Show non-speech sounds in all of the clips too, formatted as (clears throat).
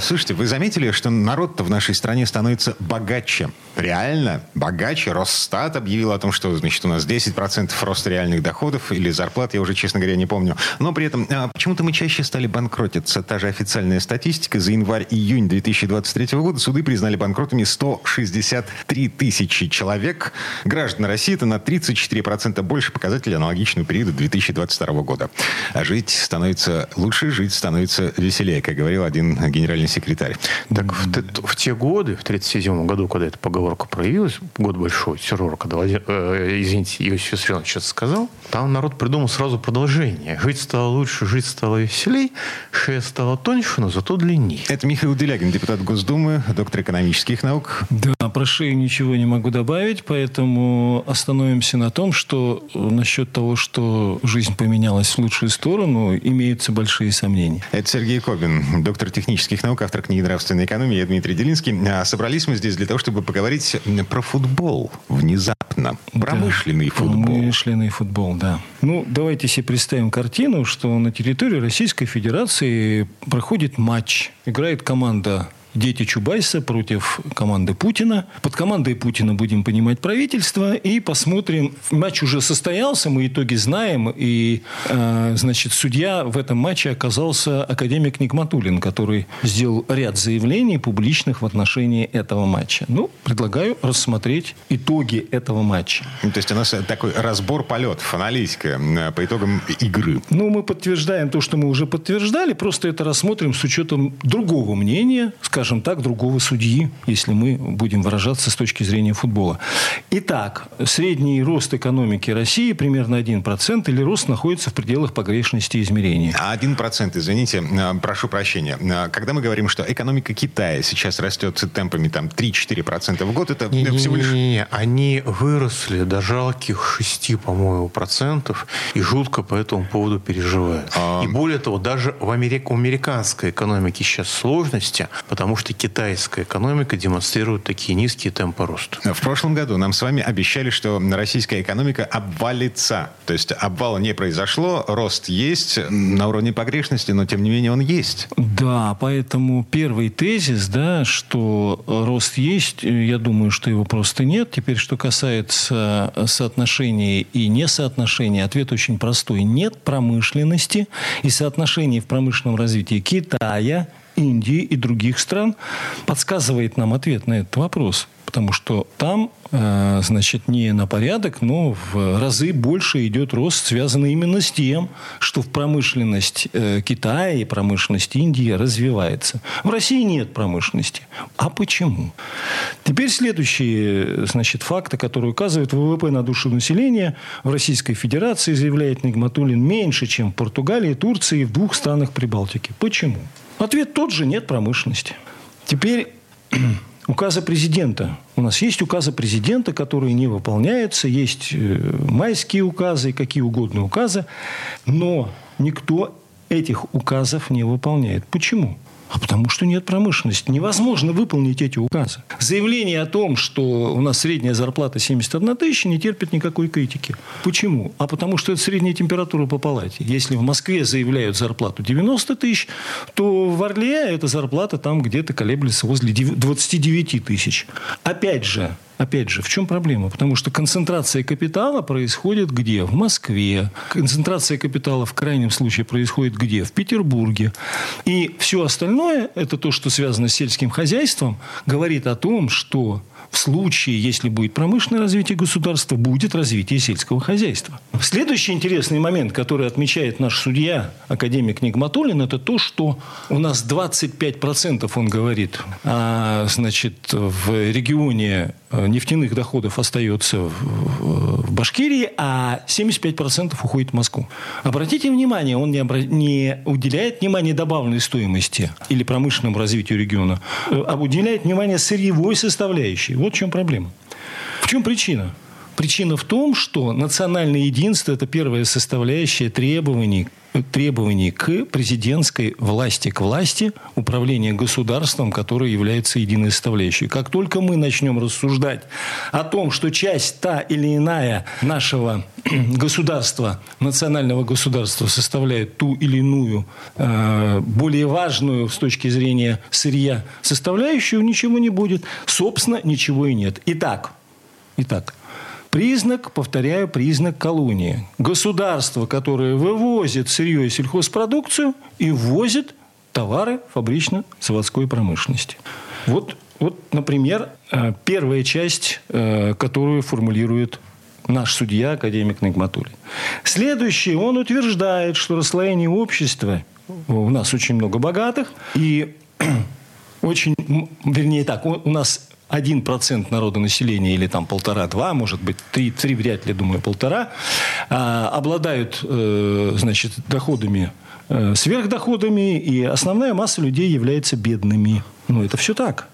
Слушайте, вы заметили, что народ-то в нашей стране становится богаче? Реально богаче. Росстат объявил о том, что, значит, у нас 10% рост реальных доходов или зарплат, я уже, честно говоря, не помню. Но при этом а, почему-то мы чаще стали банкротиться. Та же официальная статистика за январь-июнь 2023 года суды признали банкротами 163 тысячи человек. Граждан России это на 34% больше показателей аналогичного периода 2022 года. А жить становится лучше, жить становится веселее, как говорил один генеральный секретарь. Так в, те- в те годы, в 1937 году, когда эта поговорка проявилась, год большой террора, когда, Владимир- э, извините, Иосиф Виссарионович что-то сказал, там народ придумал сразу продолжение. Жить стало лучше, жить стало веселей, шея стала тоньше, но зато длинней. Это Михаил Делягин, депутат Госдумы, доктор экономических наук. Да, про шею ничего не могу добавить, поэтому остановимся на том, что э, насчет того, что жизнь поменялась в лучшую сторону, имеются большие сомнения. Это Сергей Кобин, доктор технических наук, автор книги «Нравственная экономия». Я Дмитрий Делинский. А Собрались мы здесь для того, чтобы поговорить про футбол внезапно. Промышленный Да, футбол. Промышленный футбол, да. Ну, давайте себе представим картину, что на территории Российской Федерации проходит матч. Играет команда Дети Чубайса против команды Путина. Под командой Путина будем понимать правительство. И посмотрим. Матч уже состоялся, мы итоги знаем. И, э, значит, судья в этом матче оказался академик Никматулин, который сделал ряд заявлений публичных в отношении этого матча. Ну, предлагаю рассмотреть итоги этого матча. Ну, То есть у нас такой разбор полетов, аналитика по итогам игры. Ну, мы подтверждаем то, что мы уже подтверждали, просто это рассмотрим с учетом другого мнения, скажем так, другого судьи, если мы будем выражаться с точки зрения футбола. Итак, средний рост экономики России примерно 1%, или рост находится в пределах погрешности измерения. А 1%, извините, э, прошу прощения. Э, Когда мы говорим, что экономика Китая сейчас растет темпами там 3-4% в год, это э, всего лишь... Не-не-не, они выросли до жалких 6, по-моему, процентов и жутко по этому поводу переживают. А. И более того, даже в Америк- у американской экономики сейчас сложности, потому что китайская экономика демонстрирует такие низкие темпы роста. В прошлом году нам с вами обещали, что российская экономика обвалится. То есть обвала не произошло, рост есть на уровне погрешности, но тем не менее он есть. Да, поэтому первый тезис, да, что э, рост есть, э, я думаю, что его просто нет. Теперь, что касается э, соотношения и несоотношения, ответ очень простой. Нет промышленности и соотношений в промышленном развитии Китая, Индии и других стран подсказывает нам ответ на этот вопрос. Потому что там, э, значит, не на порядок, но в разы больше идет рост, связанный именно с тем, что в промышленность э, Китая и промышленность Индии развивается. В России нет промышленности. А почему? Теперь следующие, значит, факты, которые указывают ВВП на душу населения в Российской Федерации, заявляет Нигматуллин, меньше, чем в Португалии, Турции и в двух странах Прибалтики. Почему? Ответ тот же – нет промышленности. Теперь (clears throat) указы президента. У нас есть указы президента, которые не выполняются, есть э, майские указы и какие угодно указы, но никто этих указов не выполняет. Почему? А потому что нет промышленности. Невозможно выполнить эти указы. Заявление о том, что у нас средняя зарплата 71 тысяча, не терпит никакой критики. Почему? А потому что это средняя температура по палате. Если в Москве заявляют зарплату 90 тысяч, то в Орле эта зарплата там где-то колеблется возле 29 тысяч. Опять же, Опять же, в чем проблема? Потому что концентрация капитала происходит где? В Москве. Концентрация капитала в крайнем случае происходит где? В Петербурге. И все остальное, это то, что связано с сельским хозяйством, говорит о том, что в случае, если будет промышленное развитие государства, будет развитие сельского хозяйства. Следующий интересный момент, который отмечает наш судья, академик Нигматуллин, это то, что у нас 25%, он говорит, а, значит, в регионе нефтяных доходов остается в, Башкирии, а 75% уходит в Москву. Обратите внимание, он не, обра- не уделяет внимания добавленной стоимости или промышленному развитию региона, э, а уделяет внимание сырьевой составляющей. Вот в чем проблема. В чем причина? Причина в том, что национальное единство – это первая составляющая требований требований к президентской власти, к власти управления государством, которое является единой составляющей. Как только мы начнем рассуждать о том, что часть та или иная нашего (clears throat) государства, национального государства составляет ту или иную э, более важную с точки зрения сырья составляющую, ничего не будет. Собственно, ничего и нет. Итак, итак, Признак, повторяю, признак колонии. Государство, которое вывозит сырье и сельхозпродукцию и ввозит товары фабрично-заводской промышленности. Вот, вот, например, э, первая часть, э, которую формулирует наш судья, академик Нагматуллин. Следующее, он утверждает, что расслоение общества, у нас очень много богатых, и (clears throat) очень, вернее так, у нас один процент народа населения или там полтора-два, может быть, три, три вряд ли, думаю, полтора, а, обладают, э, значит, доходами э, сверхдоходами, и основная масса людей является бедными. Ну, это все так.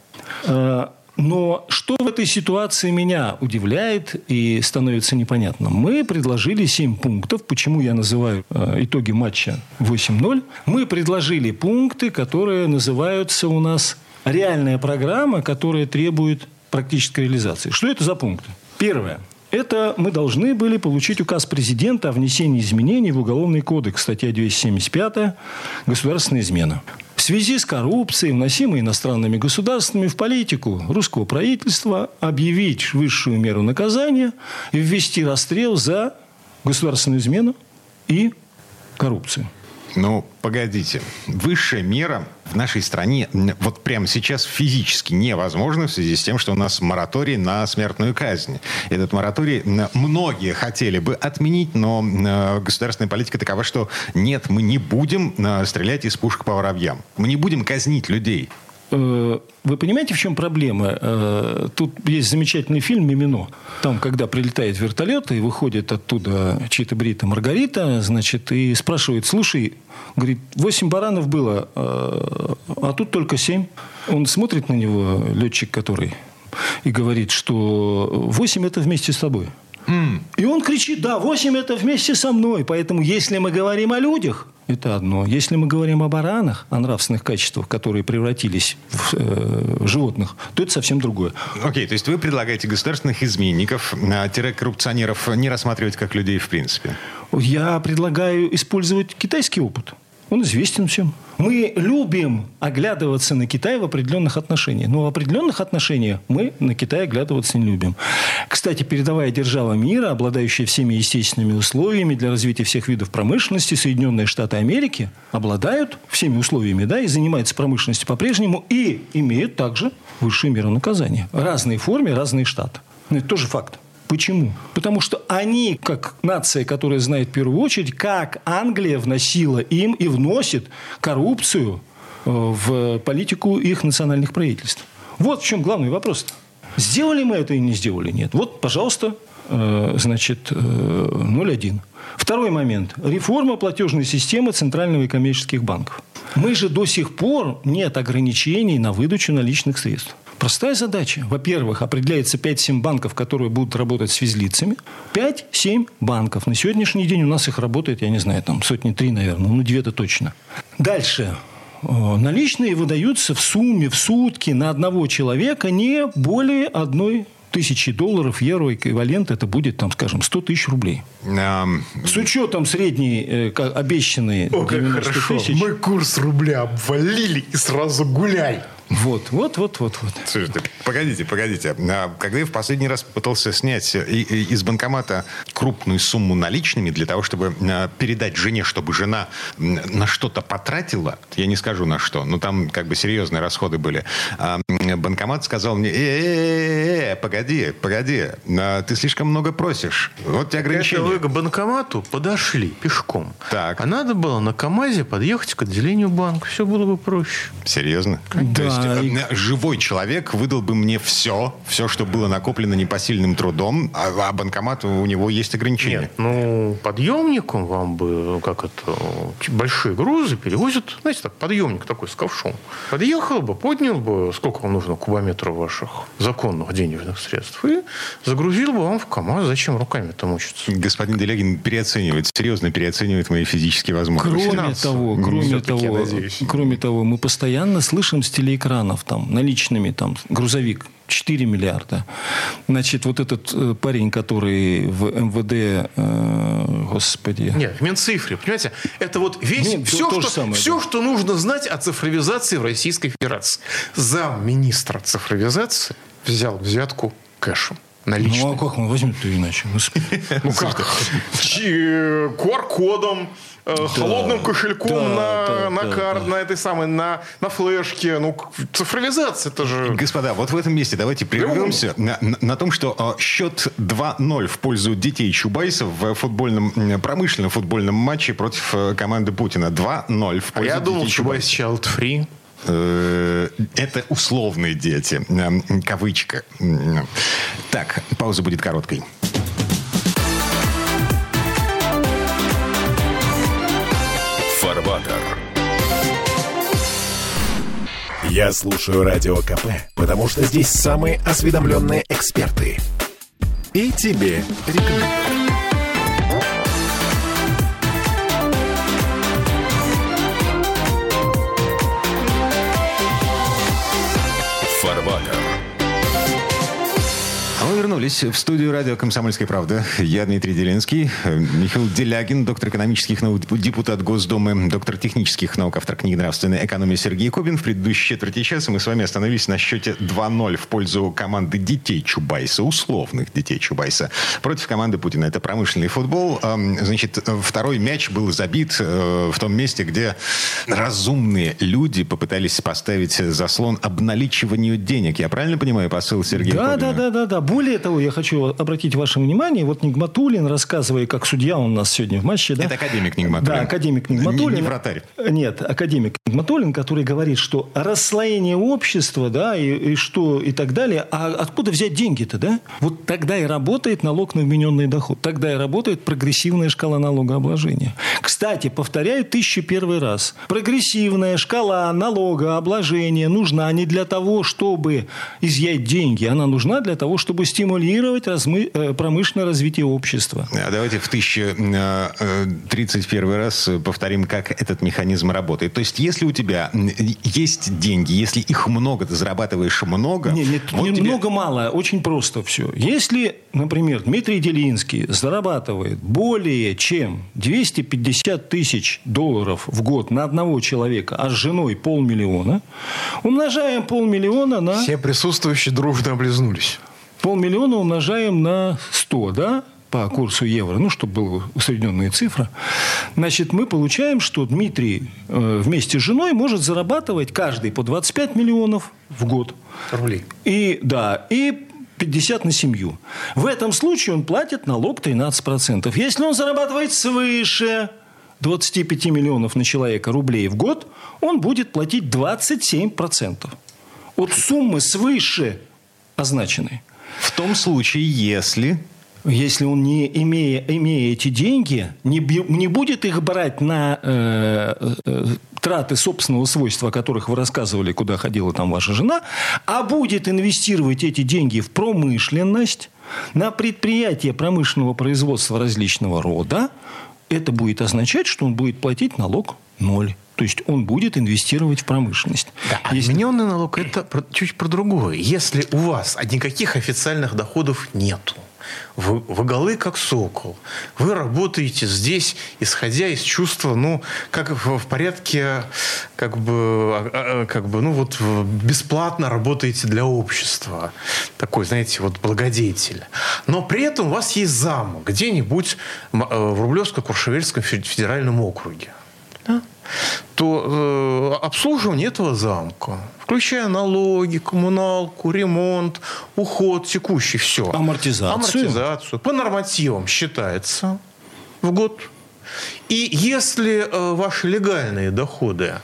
Э, но что в этой ситуации меня удивляет и становится непонятным? Мы предложили 7 пунктов. Почему я называю итоги матча 8-0? Мы предложили пункты, которые называются у нас реальная программа, которая требует практической реализации. Что это за пункты? Первое. Это мы должны были получить указ президента о внесении изменений в Уголовный кодекс, статья 275 «Государственная измена». В связи с коррупцией, вносимой иностранными государствами в политику русского правительства, объявить высшую меру наказания и ввести расстрел за государственную измену и коррупцию. Ну, погодите. Высшая мера в нашей стране вот прямо сейчас физически невозможно в связи с тем, что у нас мораторий на смертную казнь. Этот мораторий многие хотели бы отменить, но э, государственная политика такова, что нет, мы не будем э, стрелять из пушек по воробьям. Мы не будем казнить людей. Э, вы понимаете, в чем проблема? Э, тут есть замечательный фильм «Мимино». Там, когда прилетает вертолет, и выходит оттуда Чита Брита Маргарита, значит, и спрашивает, слушай, говорит, восемь баранов было, э, а тут только семь. Он смотрит на него, летчик который, и говорит, что восемь – это вместе с тобой. Mm. И он кричит, да, восемь – это вместе со мной. Поэтому, если мы говорим о людях, это одно. Если мы говорим о баранах, о нравственных качествах, которые превратились в, э, животных, то это совсем другое. Окей, okay, то есть вы предлагаете государственных изменников, а, коррупционеров не рассматривать как людей в принципе? Я предлагаю использовать китайский опыт. Он известен всем. Мы любим оглядываться на Китай в определенных отношениях. Но в определенных отношениях мы на Китай оглядываться не любим. Кстати, передовая держава мира, обладающая всеми естественными условиями для развития всех видов промышленности, Соединенные Штаты Америки, обладают всеми условиями да, и занимаются промышленностью по-прежнему и имеют также высшую меру наказания. Разные форме, разные штаты. Но это тоже факт. Почему? Потому что они, как нация, которая знает в первую очередь, как Англия вносила им и вносит коррупцию э, в политику их национальных правительств. Вот в чем главный вопрос. Сделали мы это и не сделали? Нет. Вот, пожалуйста, э, значит, 0,1. Э, Второй момент. Реформа платежной системы центрального и коммерческих банков. Мы же до сих пор нет ограничений на выдачу наличных средств. Простая задача. Во-первых, определяется 5-7 банков, которые будут работать с физлицами. 5-7 банков. На сегодняшний день у нас их работает, я не знаю, там сотни три, наверное. Ну, две-то точно. Дальше. Наличные выдаются в сумме в сутки на одного человека не более одной тысячи долларов, евро, эквивалент, это будет, там, скажем, 100 тысяч рублей. Um... С учетом средней э, обещанной О, как хорошо. Тысяч. Мы курс рубля обвалили и сразу гуляй. Вот, вот, вот, вот, вот. Слушайте, погодите, погодите. А когда я в последний раз пытался снять из банкомата крупную сумму наличными для того, чтобы а, передать жене, чтобы жена на что-то потратила, я не скажу на что, но там как бы серьезные расходы были, а, банкомат сказал мне, э-э-э, погоди, погоди, ты слишком много просишь. Вот тебе ограничения. Это вы к банкомату подошли пешком. Так. А надо было на КАМАЗе подъехать к отделению банка. Все было бы проще. Серьезно? Да, есть и- э, живой человек выдал бы мне все, все, что было накоплено непосильным трудом, а, а банкомат у него есть ограничения. Нет, ну, подъемником вам бы, как это, большие грузы перевозят, знаете, так, подъемник такой с ковшом. Подъехал бы, поднял бы, сколько вам нужно кубометров ваших законных денежных средств, и загрузил бы вам в КАМАЗ. Зачем руками-то мучиться? Господин Делягин переоценивает, серьезно переоценивает мои физические возможности. Кроме того, кроме того, кроме того, мы постоянно слышим с телеэкранов там наличными там грузовик 4 миллиарда. Значит, вот этот э, парень, который в МВД, э, господи, Нет, в Минцифре, понимаете, это вот весь, Нет, все, то что, самое, все да. что нужно знать о цифровизации в Российской Федерации. Замминистра цифровизации взял взятку кэшем. Наличным. ну а как он возьмет-то иначе? Господи. Ну (laughs) как? QR-кодом, (laughs) э, холодным кошельком на, этой самой, на, на флешке. Ну, цифровизация это же... Господа, вот в этом месте давайте прервемся на, том, что э, счет 2-0 в пользу детей Чубайса в футбольном, промышленном футбольном матче против э, команды Путина. 2-0 в А пользу я думал, детей Чубайс child free. Э, Это условные дети. Э, Кавычка. Так, пауза будет короткой. Фарватер. Я слушаю Радио КП, потому что здесь самые осведомленные эксперты. И тебе рекомендую. Вернулись в студию радио «Комсомольская правда». Я Дмитрий Делинский, э, Михаил Делягин, доктор экономических наук, депутат Госдумы, доктор технических наук, автор книги «Нравственная экономия» Сергей Кобин. В предыдущей четверти часа мы с вами остановились на счете 2-0 в пользу команды детей Чубайса, условных детей Чубайса, против команды Путина. Это промышленный футбол. Ам, Значит, второй мяч был забит э, в том месте, где разумные люди попытались поставить заслон обналичиванию денег. Я правильно понимаю посыл Сергея Да, Кобина? да, да, да, да. Более того, я хочу обратить ваше внимание, вот Нигматулин, рассказывая, как судья он у нас сегодня в матче, да? Это академик Нигматуллин. Да, академик Нигматуллин. Не- не вратарь. Нет, академик Нигматуллин, который говорит, что расслоение общества, да, и, и что, и так далее, а откуда взять деньги-то, да? Вот тогда и работает налог на вмененный доход, тогда и работает прогрессивная шкала налогообложения. Кстати, повторяю тысячу первый раз. Прогрессивная шкала налогообложения нужна не для того, чтобы изъять деньги, она нужна для того, чтобы стимулировать размы- э, промышленное развитие общества. А Давайте в 1031 раз повторим, как этот механизм работает. То есть, если у тебя есть деньги, если их много, ты зарабатываешь много... Не, не, вот не тебе- много мало, очень просто все. Если, например, Дмитрий Делинский зарабатывает более чем 250 тысяч долларов в год на одного человека, а с женой полмиллиона, умножаем полмиллиона на... Все присутствующие дружно облизнулись. Полмиллиона умножаем на 100, да? По курсу евро, ну, чтобы была усредненная цифра. Значит, мы получаем, что Дмитрий э, вместе с женой может зарабатывать каждый по 25 миллионов в год. Рублей. И, да, и 50 на семью. В этом случае он платит налог 13%. Если он зарабатывает свыше 25 миллионов на человека рублей в год, он будет платить 27%. От суммы свыше означенной. В том случае, если... Если он, не имея, имея эти деньги, не, не будет их брать на э, э, траты собственного свойства, о которых вы рассказывали, куда ходила там ваша жена, а будет инвестировать эти деньги в промышленность, на предприятия промышленного производства различного рода, это будет означать, что он будет платить налог ноль. То есть он будет инвестировать в промышленность. Да, а Если- отмененный налог это чуть про другое. Если у вас никаких официальных доходов нету, вы, вы голы как сокол, вы работаете здесь, исходя из чувства, ну, как в, в порядке, как бы, а, а, как бы, ну, вот бесплатно работаете для общества. Такой, знаете, вот благодетель. Но при этом у вас есть зам где-нибудь э, в Рублевско-Куршевельском фе- федеральном округе да, то э, обслуживание этого замка, включая налоги, коммуналку, ремонт, уход текущий, все. Амортизацию. Амортизацию. По нормативам считается в год И если э, ваши легальные доходы,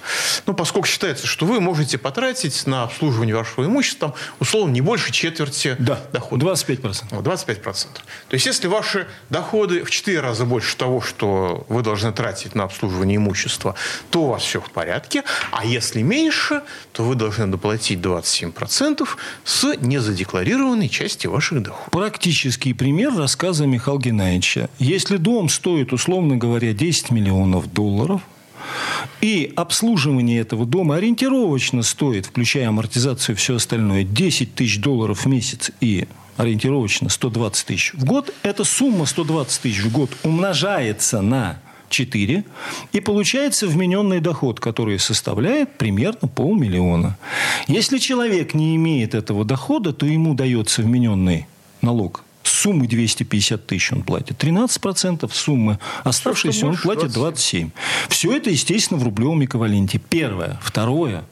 ну, поскольку считается, что вы можете потратить на обслуживание вашего имущества, там, условно, не больше четверти Да, дохода. 25%. Вот, 25%. То есть, если ваши доходы в 4 раза больше того, что вы должны тратить на обслуживание имущества, то у вас все в порядке. А если меньше, то вы должны доплатить 27% с незадекларированной части ваших доходов. Практический пример рассказа Михаила Геннадьевича. Если дом стоит, условно говоря, 10 миллионов долларов, и обслуживание этого дома ориентировочно стоит, включая амортизацию и все остальное, 10 тысяч долларов в месяц. И ориентировочно 120 тысяч в год, эта сумма 120 тысяч в год умножается на 4, и получается вмененный доход, который составляет примерно полмиллиона. Если человек не имеет этого дохода, то ему дается вмененный налог суммы 250 тысяч он платит 13%, суммы оставшиеся он платит 27%. Все это, естественно, в рублевом эквиваленте. Первое. Второе.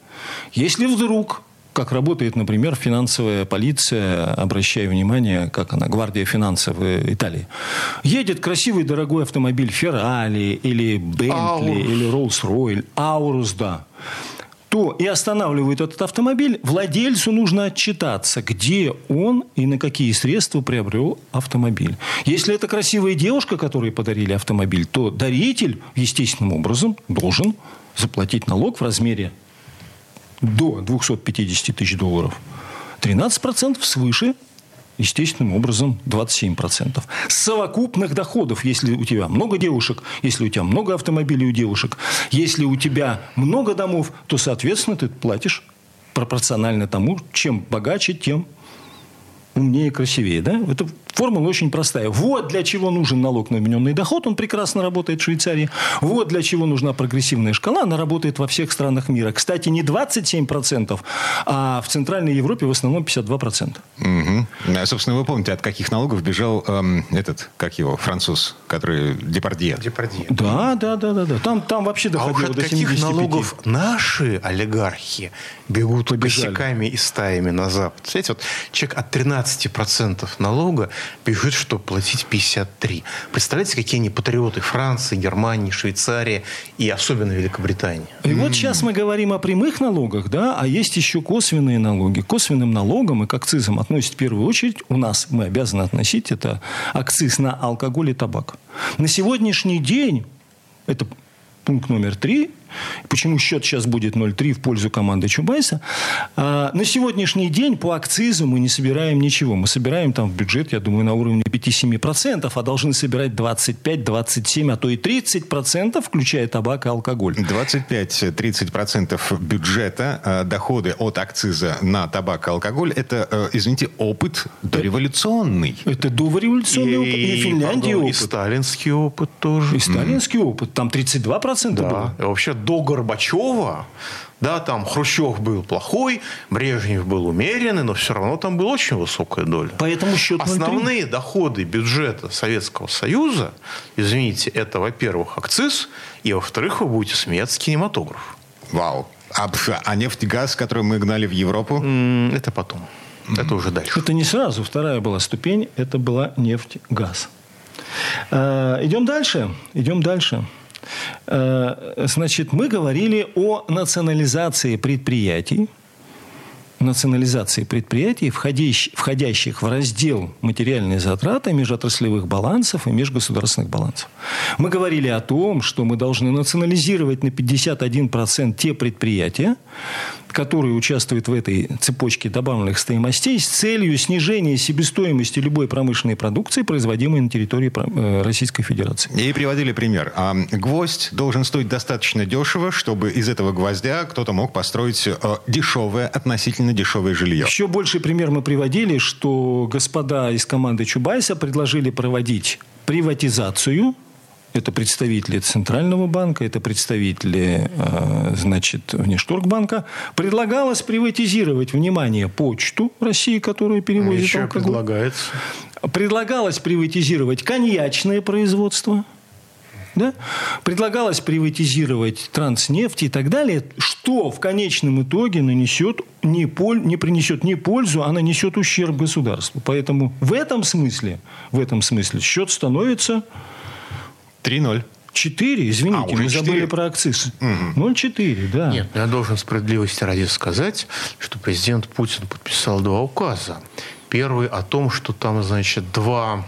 Если вдруг как работает, например, финансовая полиция, обращая внимание, как она, гвардия финансов Италии. Едет красивый дорогой автомобиль Феррари или Бентли или Роллс-Ройль, Аурус, да то и останавливает этот автомобиль, владельцу нужно отчитаться, где он и на какие средства приобрел автомобиль. Если это красивая девушка, которой подарили автомобиль, то даритель естественным образом должен заплатить налог в размере до 250 тысяч долларов. 13% свыше естественным образом 27%. С совокупных доходов, если у тебя много девушек, если у тебя много автомобилей у девушек, если у тебя много домов, то, соответственно, ты платишь пропорционально тому, чем богаче, тем умнее и красивее. Да? Это формула очень простая. Вот для чего нужен налог на вмененный доход. Он прекрасно работает в Швейцарии. Вот для чего нужна прогрессивная шкала. Она работает во всех странах мира. Кстати, не 27%, а в Центральной Европе в основном 52%. Угу. А, собственно, вы помните, от каких налогов бежал эм, этот, как его, француз, который Депардье? Депардье. Да, да, да, да, да. Там, там вообще А доходило уж от до каких 75. налогов наши олигархи бегут Побежали. косяками и стаями на Запад? Знаете, вот человек от 13% налога бежит, чтобы платить 53. Представляете, какие они патриоты Франции, Германии, Швейцарии и особенно Великобритании. И вот сейчас мы говорим о прямых налогах, да, а есть еще косвенные налоги. К косвенным налогам и к акцизам относят в первую очередь, у нас мы обязаны относить, это акциз на алкоголь и табак. На сегодняшний день, это пункт номер три, почему счет сейчас будет 0,3 в пользу команды Чубайса, а, на сегодняшний день по акцизу мы не собираем ничего. Мы собираем там в бюджет, я думаю, на уровне 5-7%, а должны собирать 25, 27, а то и 30%, включая табак и алкоголь. 25-30% бюджета, э, доходы от акциза на табак и алкоголь, это, э, извините, опыт дореволюционный. Это дореволюционный опыт. И, Финляндии пардон, и опыт. сталинский опыт тоже. И сталинский опыт. Там 32% Да. было. И вообще до Горбачева, да, там Хрущев был плохой, Брежнев был умеренный, но все равно там была очень высокая доля. Поэтому счет 0,3. Основные доходы бюджета Советского Союза, извините, это, во-первых, акциз, и, во-вторых, вы будете смеяться кинематограф. Вау. А, а нефть, газ, который мы гнали в Европу? Это потом. Это уже дальше. Это не сразу. Вторая была ступень. Это была нефть, газ. Э, Идем дальше. Идем дальше. Э, Значит, мы говорили о национализации предприятий. Национализации предприятий, входящих, входящих в раздел материальные затраты межотраслевых балансов и межгосударственных балансов. Мы говорили о том, что мы должны национализировать на 51% те предприятия, которые участвуют в этой цепочке добавленных стоимостей с целью снижения себестоимости любой промышленной продукции, производимой на территории э, Российской Федерации. И приводили пример. А, Гвоздь должен стоить достаточно дешево, чтобы из этого гвоздя кто-то мог построить э, дешевое, относительно дешевое жилье. Еще больший пример мы приводили, что господа из команды Чубайса предложили проводить приватизацию. Это представители Центрального банка, это представители, э, значит, Внешторгбанка. Предлагалось приватизировать, внимание, почту России, которая перевозит Еще алкоголь. предлагается. Предлагалось приватизировать коньячное производство. Да? Предлагалось приватизировать транснефть и так далее, что в конечном итоге нанесет не, поль, не принесет не пользу, а нанесет ущерб государству. Поэтому в этом смысле, в этом смысле счет становится 3-0. 4, извините, А, мы забыли 4? про акциз. 0,4, да. Нет, я должен справедливости ради сказать, что президент Путин подписал два указа. Первый о том, что там, значит, два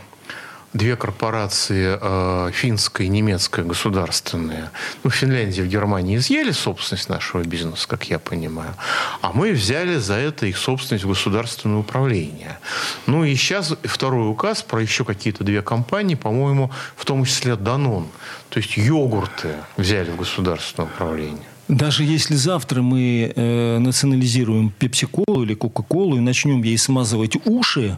две корпорации, э, финская и немецкая государственные, ну, в Финляндии в Германии изъяли собственность нашего бизнеса, как я понимаю, а мы взяли за это их собственность в государственное управление. Ну и сейчас второй указ про еще какие-то две компании, по-моему, в том числе Данон. То есть йогурты взяли в государственное управление. Даже если завтра мы э, национализируем пепси-колу или кока-колу и начнем ей смазывать уши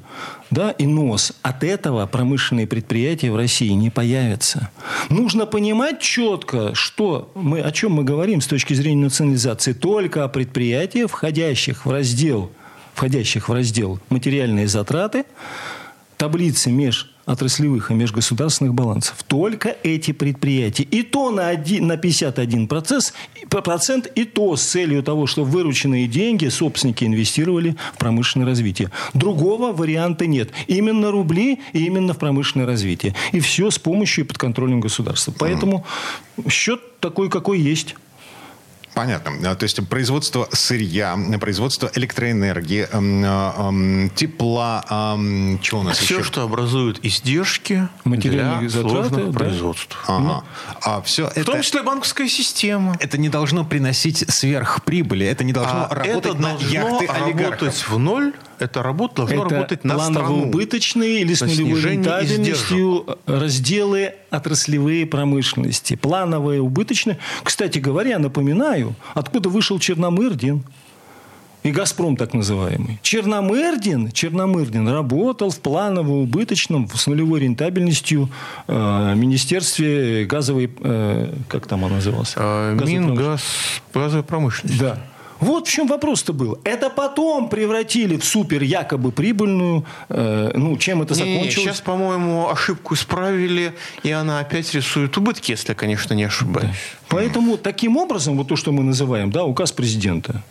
да, и нос, от этого промышленные предприятия в России не появятся. Нужно понимать четко, что мы, о чем мы говорим с точки зрения национализации. Только о предприятиях, входящих в раздел, входящих в раздел материальные затраты, таблицы межотраслевых и межгосударственных балансов. Только эти предприятия. И то на, один, на 51%, процесс, процент, и то с целью того, чтобы вырученные деньги собственники инвестировали в промышленное развитие. Другого варианта нет. Именно рубли и именно в промышленное развитие. И все с помощью и под контролем государства. Поэтому счет такой, какой есть. Понятно. А, То есть производство сырья, производство электроэнергии, эм, эм, тепла, эм, что у нас Все, еще? что образует издержки Материальные для затраты, сложных да. производств. Ага. А все В это... том числе банковская система. Это не должно приносить сверхприбыли, это не должно А работать это на должно яхты олигархов. работать в ноль. Это работа должно Это работать на страну. планово-убыточные или с нулевой рентабельностью разделы отраслевые промышленности. Плановые, убыточные. Кстати говоря, напоминаю, откуда вышел Черномырдин. И «Газпром» так называемый. Черномырдин, Черномырдин работал в планово-убыточном, с нулевой рентабельностью э, Министерстве газовой... э, как там оно называлось? Газовой промышленности. Мингаз, газовая промышленность. Да. Вот в чем вопрос-то был. Это потом превратили в супер якобы прибыльную, э, ну, чем это закончилось? сейчас, по-моему, ошибку исправили, и она опять рисует убытки, если я, конечно, не ошибаюсь. Поэтому таким образом, вот то, что мы называем, да, указ президента,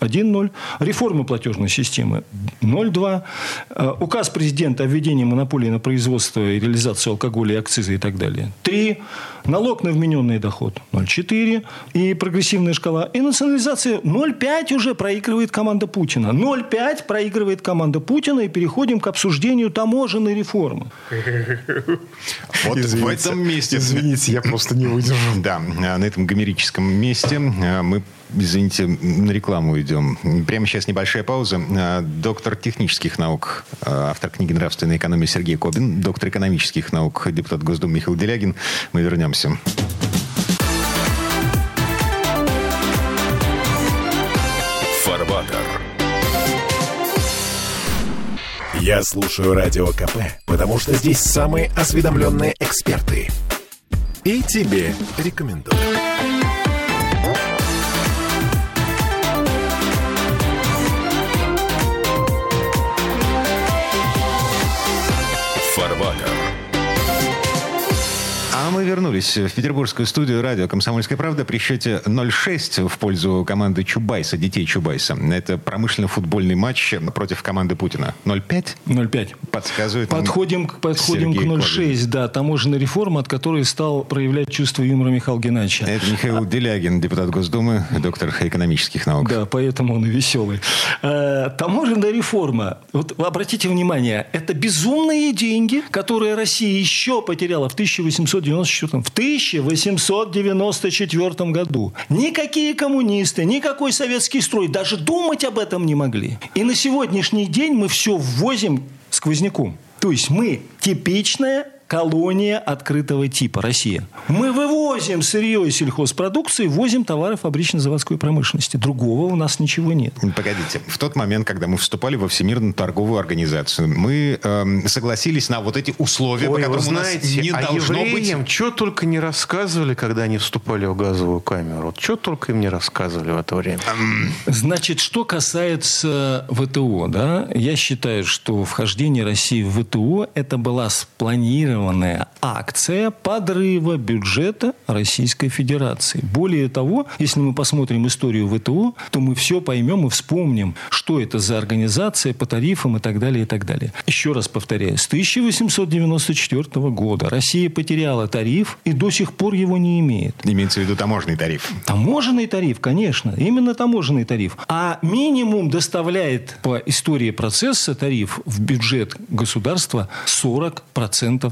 1.0. Реформа платежной системы 0.2. Э, Указ президента о введении монополии на производство и реализацию алкоголя и акциза и так далее. 3. Налог на вмененный доход 0.4. И прогрессивная шкала. И национализация 0.5 уже проигрывает команда Путина. 0.5 проигрывает команда Путина. И переходим к обсуждению таможенной реформы. Вот в этом месте. Извините, я просто не выдержу. Да, на этом гомерическом месте э, мы, извините, на рекламу идем. Прямо сейчас небольшая пауза. Э, Доктор технических наук, э, автор книги «Нравственная экономия» Сергей Кобин, доктор экономических наук, депутат Госдумы Михаил Делягин. Мы вернемся. Фарватер. Я слушаю Радио КП, потому что здесь самые осведомленные эксперты. И тебе рекомендую. Мы вернулись в петербургскую студию радио «Комсомольская правда» при счете 0-6 в пользу команды Чубайса, детей Чубайса. Это промышленно-футбольный матч против команды Путина. 0-5 0,5. подсказывает Подходим, к- подходим Сергей к Кобин. 0,6, да, таможенная реформа, от которой стал проявлять чувство юмора Михаила Геннадьевича. Это Михаил Делягин, депутат Госдумы, доктор экономических наук. Да, поэтому он и веселый. Э, таможенная реформа. Вот обратите внимание, это безумные деньги, которые Россия еще потеряла в 1894 в 1894 году. Никакие коммунисты, никакой советский строй даже думать об этом не могли. И на сегодняшний день мы все ввозим сквозняком. То есть мы типичная колония открытого типа Россия. Мы вывозим сырье и сельхозпродукции, ввозим товары фабрично-заводской промышленности. Другого у нас ничего нет. Погодите, в тот момент, когда мы вступали во Всемирную торговую организацию, мы эм, согласились на вот эти условия, по Ой, вы которым у нас знаете, не а должно евреям быть... что только не рассказывали, когда они вступали в газовую камеру. Вот что только им не рассказывали в это время. Значит, что касается ВТО, да, я считаю, что вхождение России в ВТО это была спланированная акция подрыва бюджета Российской Федерации. Более того, если мы посмотрим историю ВТО, то мы все поймем и вспомним, что это за организация по тарифам и так далее, и так далее. Еще раз повторяю, с 1894 года Россия потеряла тариф и до сих пор его не имеет. Имеется в виду таможенный тариф. Таможенный тариф, конечно, именно таможенный тариф. А минимум доставляет по истории процесса тариф в бюджет государства 40%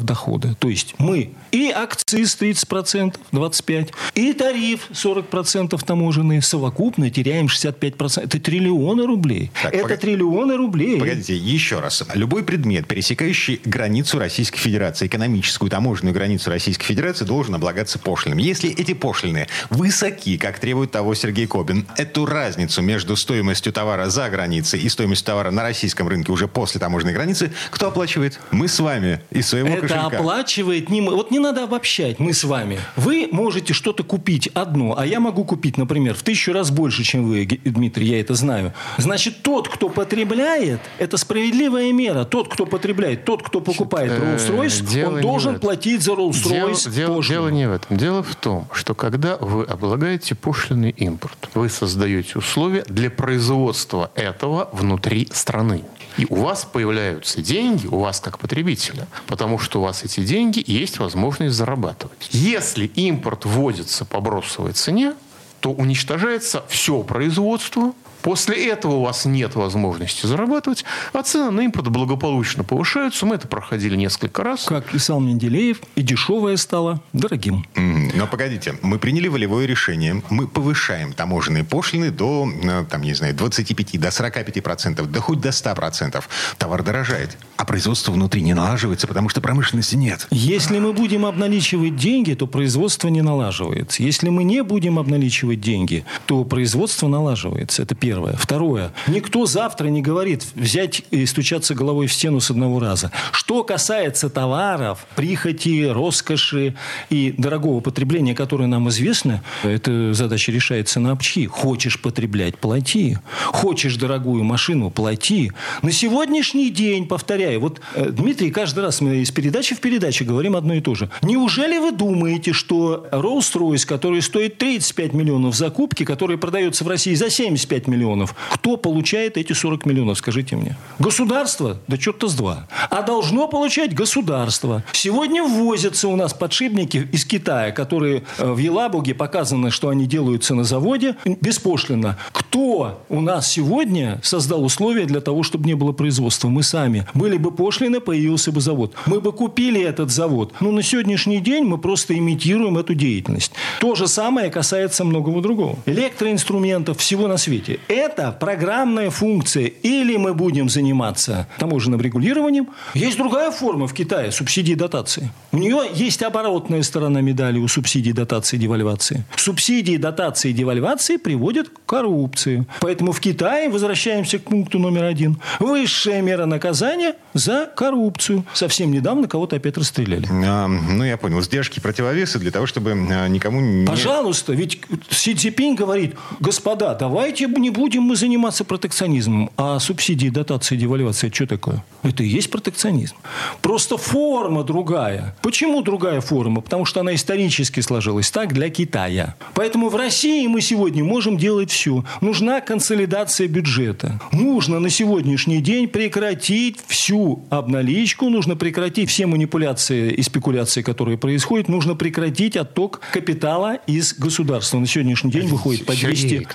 дохода. То есть мы и акциз 30%, 25%, и тариф 40% таможенный, совокупно теряем 65%. Это триллионы рублей. Так, Это погоди, триллионы рублей. Погодите, еще раз. Любой предмет, пересекающий границу Российской Федерации, экономическую таможенную границу Российской Федерации, должен облагаться пошлинами. Если эти пошлины высоки, как требует того Сергей Кобин, эту разницу между стоимостью товара за границей и стоимостью товара на российском рынке уже после таможенной границы, кто оплачивает? Мы с вами из своего Это кошелька. оплачивает не мы. Вот не надо обобщать, мы с вами. Вы можете что-то купить одно, а я могу купить, например, в тысячу раз больше, чем вы, Дмитрий, я это знаю. Значит, тот, кто потребляет, это справедливая мера. Тот, кто потребляет, тот, кто покупает Rolls-Royce, он должен платить за Rolls-Royce дело не в этом. Дело в том, что когда вы облагаете пошлиный импорт, вы создаете условия для производства этого внутри страны. И у вас появляются деньги, у вас как потребителя, потому что у вас эти деньги есть возможность зарабатывать. Если импорт вводится по бросовой цене, то уничтожается все производство, После этого у вас нет возможности зарабатывать, а цены на импорт благополучно повышаются. Мы это проходили несколько раз. Как писал Менделеев, и дешевое стало дорогим. Но погодите, мы приняли волевое решение. Мы повышаем таможенные пошлины до, э, там, не знаю, 25, до 45 процентов, да хоть до 100 процентов. Товар дорожает, а производство внутри не налаживается, потому что промышленности нет. Если мы будем обналичивать деньги, то производство не налаживается. Если мы не будем обналичивать деньги, то производство налаживается. Это первое первое. Второе. Никто завтра не говорит взять и стучаться головой в стену с одного раза. Что касается товаров, прихоти, роскоши и дорогого потребления, которое нам известно, эта задача решается на обчи. Хочешь потреблять – плати. Хочешь дорогую машину – плати. На сегодняшний день, повторяю, вот, э, Дмитрий, каждый раз мы из передачи в передачу говорим одно и то же. Неужели вы думаете, что Rolls-Royce, который стоит 35 миллионов закупки, который продается в России за 75 миллионов, миллионов. Кто получает эти 40 миллионов, скажите мне? Государство? Да черта с два. А должно получать государство. Сегодня ввозятся у нас подшипники из Китая, которые э, в Елабуге показано, что они делаются на заводе беспошлино. Кто у нас сегодня создал условия для того, чтобы не было производства? Мы сами. Были бы пошлины, появился бы завод. Мы бы купили этот завод. Но на сегодняшний день мы просто имитируем эту деятельность. То же самое касается многого другого. Электроинструментов, всего на свете это программная функция. Или мы будем заниматься таможенным регулированием. Есть другая форма в Китае – субсидии дотации. У нее есть оборотная сторона медали у субсидий дотации и девальвации. Субсидии дотации и девальвации приводят к коррупции. Поэтому в Китае, возвращаемся к пункту номер один, высшая мера наказания за коррупцию. Совсем недавно кого-то опять расстреляли. А, ну, я понял. Сдержки, противовесы для того, чтобы а, никому не... Пожалуйста, ведь Си Цзипинь говорит, господа, давайте не будем мы заниматься протекционизмом. А субсидии, дотации, девальвация, что такое? Это и есть протекционизм. Просто форма другая. Почему другая форма? Потому что она исторически сложилась так для Китая. Поэтому в России мы сегодня можем делать все. Нужна консолидация бюджета. Нужно на сегодняшний день прекратить всю обналичку, нужно прекратить все манипуляции и спекуляции, которые происходят, нужно прекратить отток капитала из государства. На сегодняшний день выходит по 200,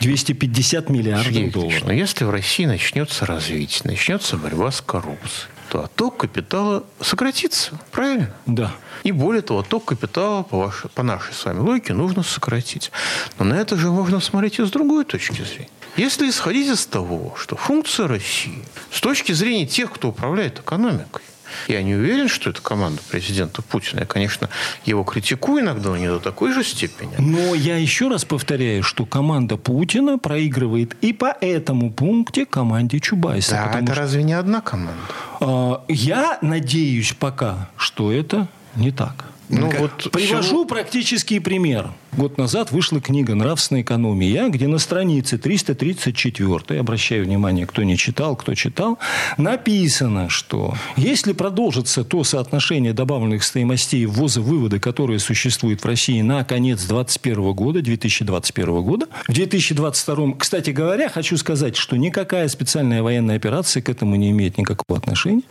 250 50 миллиардов Сергей долларов. Но если в России начнется развитие, начнется борьба с коррупцией, то отток капитала сократится, правильно? Да. И более того, отток капитала, по, вашей, по нашей с вами логике, нужно сократить. Но на это же можно смотреть и с другой точки зрения. Если исходить из того, что функция России с точки зрения тех, кто управляет экономикой, я не уверен, что это команда президента Путина. Я, конечно, его критикую иногда, но не до такой же степени. Но я еще раз повторяю, что команда Путина проигрывает и по этому пункте команде Чубайса. Да, это что, разве не одна команда? Э, я надеюсь пока, что это не так. Ну, вот Привожу все... практический пример. Год назад вышла книга «Нравственная экономия», где на странице 334, обращаю внимание, кто не читал, кто читал, написано, что если продолжится то соотношение добавленных стоимостей ввоза-вывода, которое существует в России на конец 2021 года, 2021 года, в 2022, кстати говоря, хочу сказать, что никакая специальная военная операция к этому не имеет никакого отношения.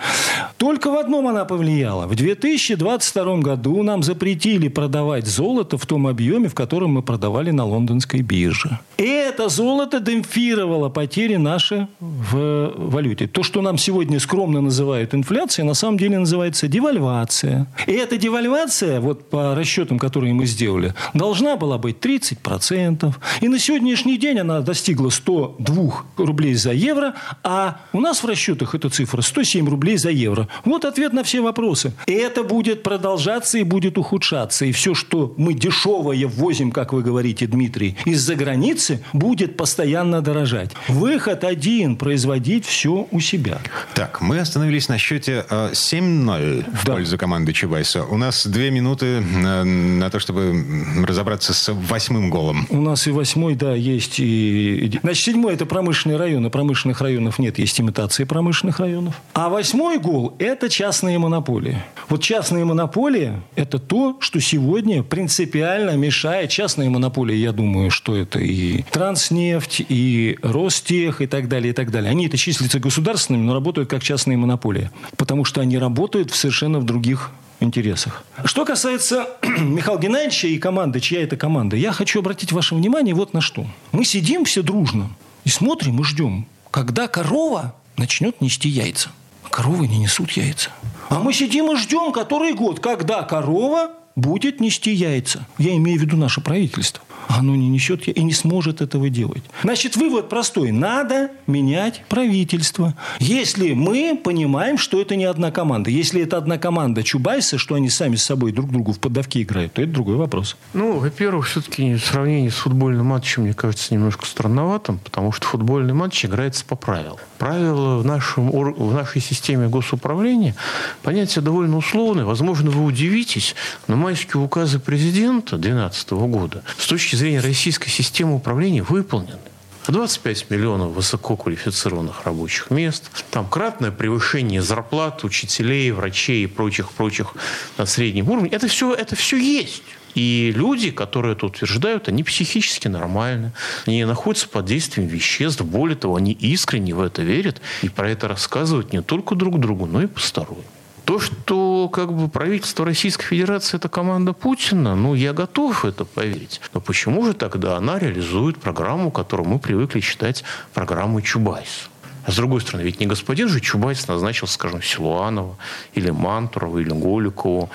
Только в одном она повлияла. В 2022 году нам запретили продавать золото в том объеме, в котором мы продавали на лондонской бирже. И это золото демпфировало потери наши в валюте. То, что нам сегодня скромно называют инфляцией, на самом деле называется девальвация. И эта девальвация, вот по расчетам, которые мы сделали, должна была быть 30%. И на сегодняшний день она достигла 102 рублей за евро, а у нас в расчетах эта цифра 107 рублей за евро. Вот ответ на все вопросы. И это будет продолжаться и будет ухудшаться. И все, что мы дешевое ввозим, как вы говорите, Дмитрий, из-за границы, будет постоянно дорожать. Выход один – производить все у себя. Так, мы остановились на счете 7-0 в да. пользу команды Чубайса. У нас две минуты на, на то, чтобы разобраться с восьмым голом. У нас и восьмой, да, есть. И... Значит, седьмой – это промышленные районы. Промышленных районов нет, есть имитации промышленных районов. А восьмой гол – это частные монополии. Вот частные монополии – это то, что сегодня принципиально мешает частные монополии. Я думаю, что это и Транснефть, и Ростех, и так далее, и так далее. Они это числятся государственными, но работают как частные монополии. Потому что они работают в совершенно в других интересах. Что касается (clears throat) Михаила Геннадьевича и команды, чья это команда, я хочу обратить ваше внимание вот на что. Мы сидим все дружно и смотрим и ждем, когда корова начнет нести яйца. Коровы не несут яйца. А мы сидим и ждем который год, когда корова будет нести яйца. Я имею в виду наше правительство оно не несет и не сможет этого делать. Значит, вывод простой. Надо менять правительство. Если мы понимаем, что это не одна команда. Если это одна команда Чубайса, что они сами с собой друг другу в поддавки играют, то это другой вопрос. Ну, во-первых, все-таки сравнение с футбольным матчем, мне кажется, немножко странноватым, потому что футбольный матч играется по правилам. Правила в, нашем, в нашей системе госуправления понятие довольно условное. Возможно, вы удивитесь, но майские указы президента 2012 года с точки зрения российской системы управления выполнены. 25 миллионов высококвалифицированных рабочих мест, там кратное превышение зарплат учителей, врачей и прочих-прочих на среднем уровне. Это все, это все есть. И люди, которые это утверждают, они психически нормальны. Они находятся под действием веществ. Более того, они искренне в это верят и про это рассказывают не только друг другу, но и посторонним. То, что как бы правительство Российской Федерации это команда Путина, ну, я готов это поверить. Но почему же тогда она реализует программу, которую мы привыкли считать программой Чубайса? А с другой стороны, ведь не господин же Чубайс назначил, скажем, Силуанова, или Мантурова, или Голикову,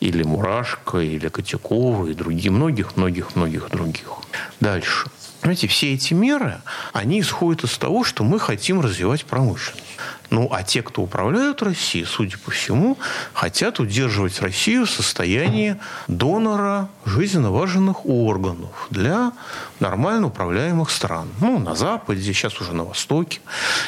или Мурашко, или Котякова, и других, многих-многих-многих других. Дальше. Понимаете, все эти меры, они исходят из того, что мы хотим развивать промышленность. Ну, а те, кто управляют Россией, судя по всему, хотят удерживать Россию в состоянии донора жизненно важных органов для нормально управляемых стран. Ну, на Западе, сейчас уже на Востоке.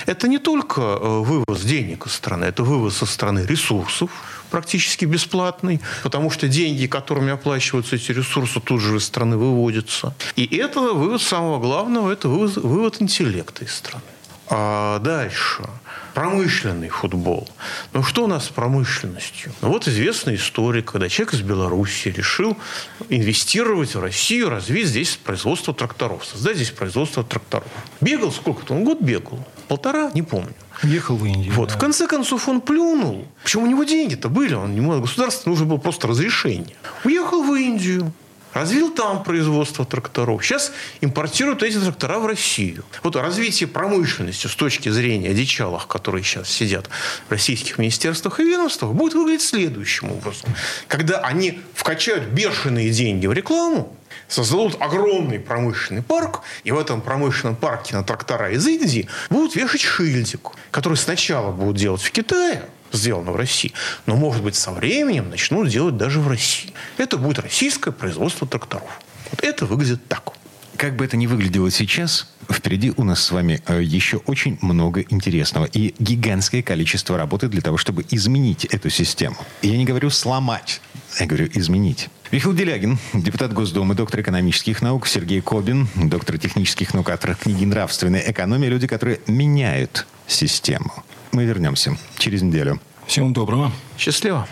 Это не только э, вывоз денег из страны, это вывоз со страны ресурсов, практически бесплатный, потому что деньги, которыми оплачиваются эти ресурсы, тут же из страны выводятся. И это вывод самого главного, это вывод, вывод интеллекта из страны. А дальше промышленный футбол. Ну что у нас с промышленностью? Ну вот известная история, когда человек из Беларуси решил инвестировать в Россию, развить здесь производство тракторов, создать здесь производство тракторов. Бегал сколько-то? Он год бегал. Полтора? Не помню. Ехал в Индию. Вот. Да. В конце концов он плюнул. Почему у него деньги-то были? Он не мог, государство нужно было просто разрешение. Уехал в Индию. Развил там производство тракторов. Сейчас импортируют эти трактора в Россию. Вот развитие промышленности с точки зрения одичалых, которые сейчас сидят в российских министерствах и ведомствах, будет выглядеть следующим образом. Когда они вкачают бешеные деньги в рекламу, создадут огромный промышленный парк, и в этом промышленном парке на трактора из Индии будут вешать шильдик, который сначала будут делать в Китае, сделано в России. Но, может быть, со временем начнут делать даже в России. Это будет российское производство тракторов. Вот это выглядит так. Как бы это ни выглядело сейчас, впереди у нас с вами э, еще очень много интересного и гигантское количество работы для того, чтобы изменить эту систему. Я не говорю сломать, я говорю изменить. Михаил Делягин, депутат Госдумы, доктор экономических наук, Сергей Кобин, доктор технических наук, автор книги «Нравственная экономия». Люди, которые меняют систему. Мы вернемся через неделю. Всего доброго. Счастливо.